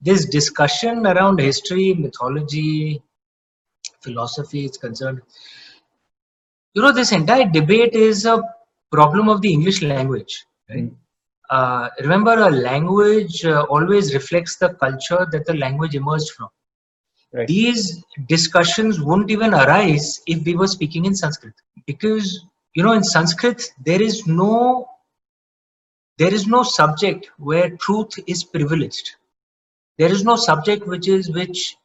this discussion around history, mythology, philosophy is concerned, you know, this entire debate is a problem of the English language. Right? Mm. Uh, remember, a language uh, always reflects the culture that the language emerged from. Right. These discussions wouldn't even arise if we were speaking in Sanskrit, because you know, in Sanskrit there is no there is no subject where truth is privileged. There is no subject which is which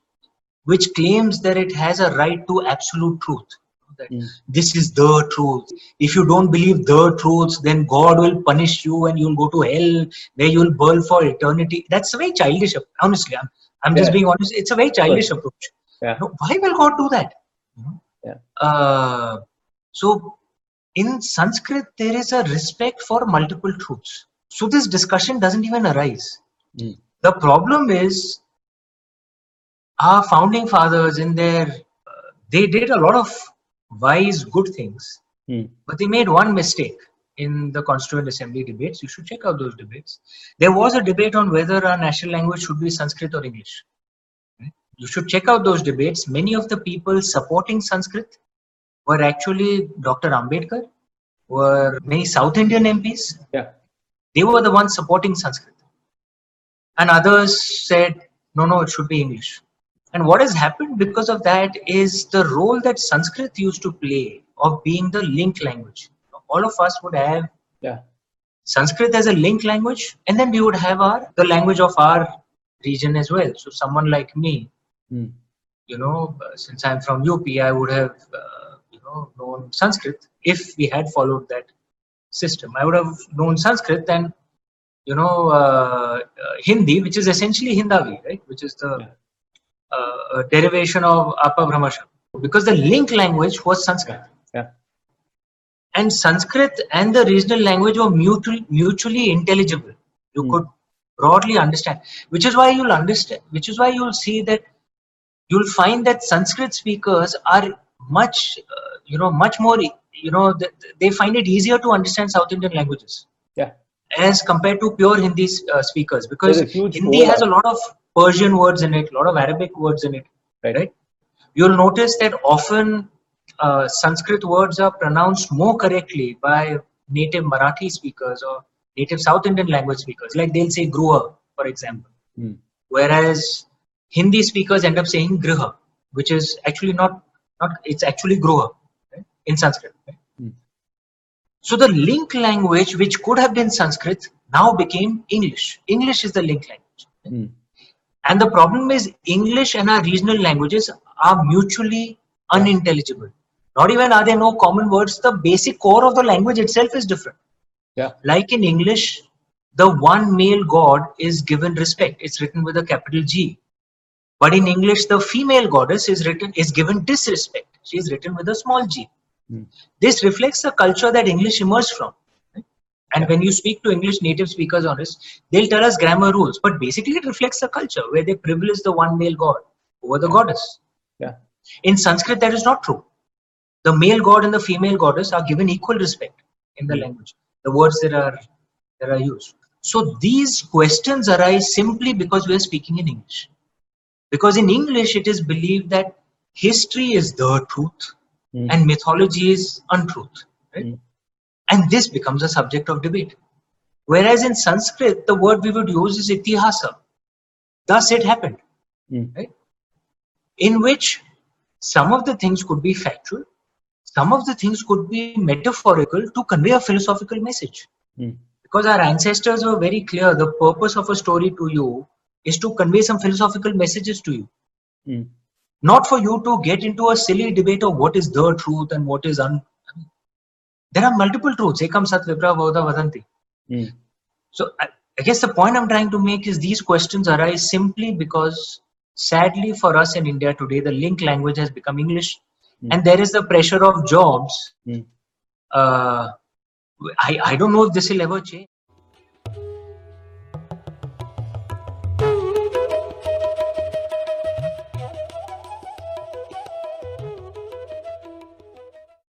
which claims that it has a right to absolute truth. That Mm. this is the truth. If you don't believe the truth, then God will punish you and you'll go to hell where you'll burn for eternity. That's a very childish. Honestly, I'm, I'm just being honest. It's a very childish approach. Yeah. No, why will God do that? Yeah. Uh, so in Sanskrit, there is a respect for multiple truths. So this discussion doesn't even arise. Mm. The problem is our founding fathers in their uh, they did a lot of wise good things. Mm. but they made one mistake in the constituent assembly debates. You should check out those debates. There was a debate on whether our national language should be sanskrit or english. You should check out those debates. Many of the people supporting sanskrit were actually dr ambedkar were many south indian mps Yeah. they were the ones supporting sanskrit and others said no no it should be english and what has happened because of that is the role that sanskrit used to play of being the link language all of us would have Yeah. sanskrit as a link language and then we would have our the language of our region as well so someone like me Mm. you know uh, since i'm from up i would have uh, you know known sanskrit if we had followed that system i would have known sanskrit and you know uh, uh, hindi which is essentially hindavi right? Which is the uh, derivation of apabhramsha because the link language was sanskrit. Yeah. and sanskrit and the regional language were mutually mutually intelligible. You Hmm. could broadly understand. Which is why you'll understand which is why you'll see that you'll find that sanskrit speakers are much uh, you know much more you know th- they find it easier to understand south indian languages. Yeah. As compared to pure hindi uh, speakers because hindi has a lot of persian words in it a lot of arabic words in it Right. right you'll notice that often uh, sanskrit words are pronounced more correctly by native marathi speakers or native south indian language speakers like they'll say gruha for example Mm. whereas hindi speakers end up saying griha which is actually not not it's actually gruha right, in sanskrit right? So the link language which could have been sanskrit now became english english is the link language Mm. and the problem is English and our regional languages are mutually unintelligible. Not even are there no common words. The basic core of the language itself is different. Yeah. Like in English, the one male god is given respect. It's written with a capital G. But in English, the female goddess is written is given disrespect. She is written with a small g. This reflects the culture that English emerged from. right? And when you speak to English native speakers on this, they'll tell us grammar rules. But basically, it reflects the culture where they privilege the one male god over the goddess. Yeah. In Sanskrit, that is not true. The male god and the female goddess are given equal respect in the Hmm. language. The words that are that are used. So these questions arise simply because we are speaking in English. Because in English, it is believed that history is the truth Mm. and mythology is untruth. Right? Mm. And this becomes a subject of debate. Whereas in Sanskrit, the word we would use is itihasa. Thus it happened, Mm. right? In which some of the things could be factual, some of the things could be metaphorical to convey a philosophical message. Mm. Because our ancestors were very clear the purpose of a story to you is to convey some philosophical messages to you Mm. Not for you to get into a silly debate of what is the truth and what is un. There are multiple truths. Ekam sat vipra bahudha vadanti. Mm. So I, I guess the point I'm trying to make is these questions arise simply because, sadly for us in India today, the link language has become English, Mm. and there is the pressure of jobs. Mm. Uh, I I don't know if this will ever change.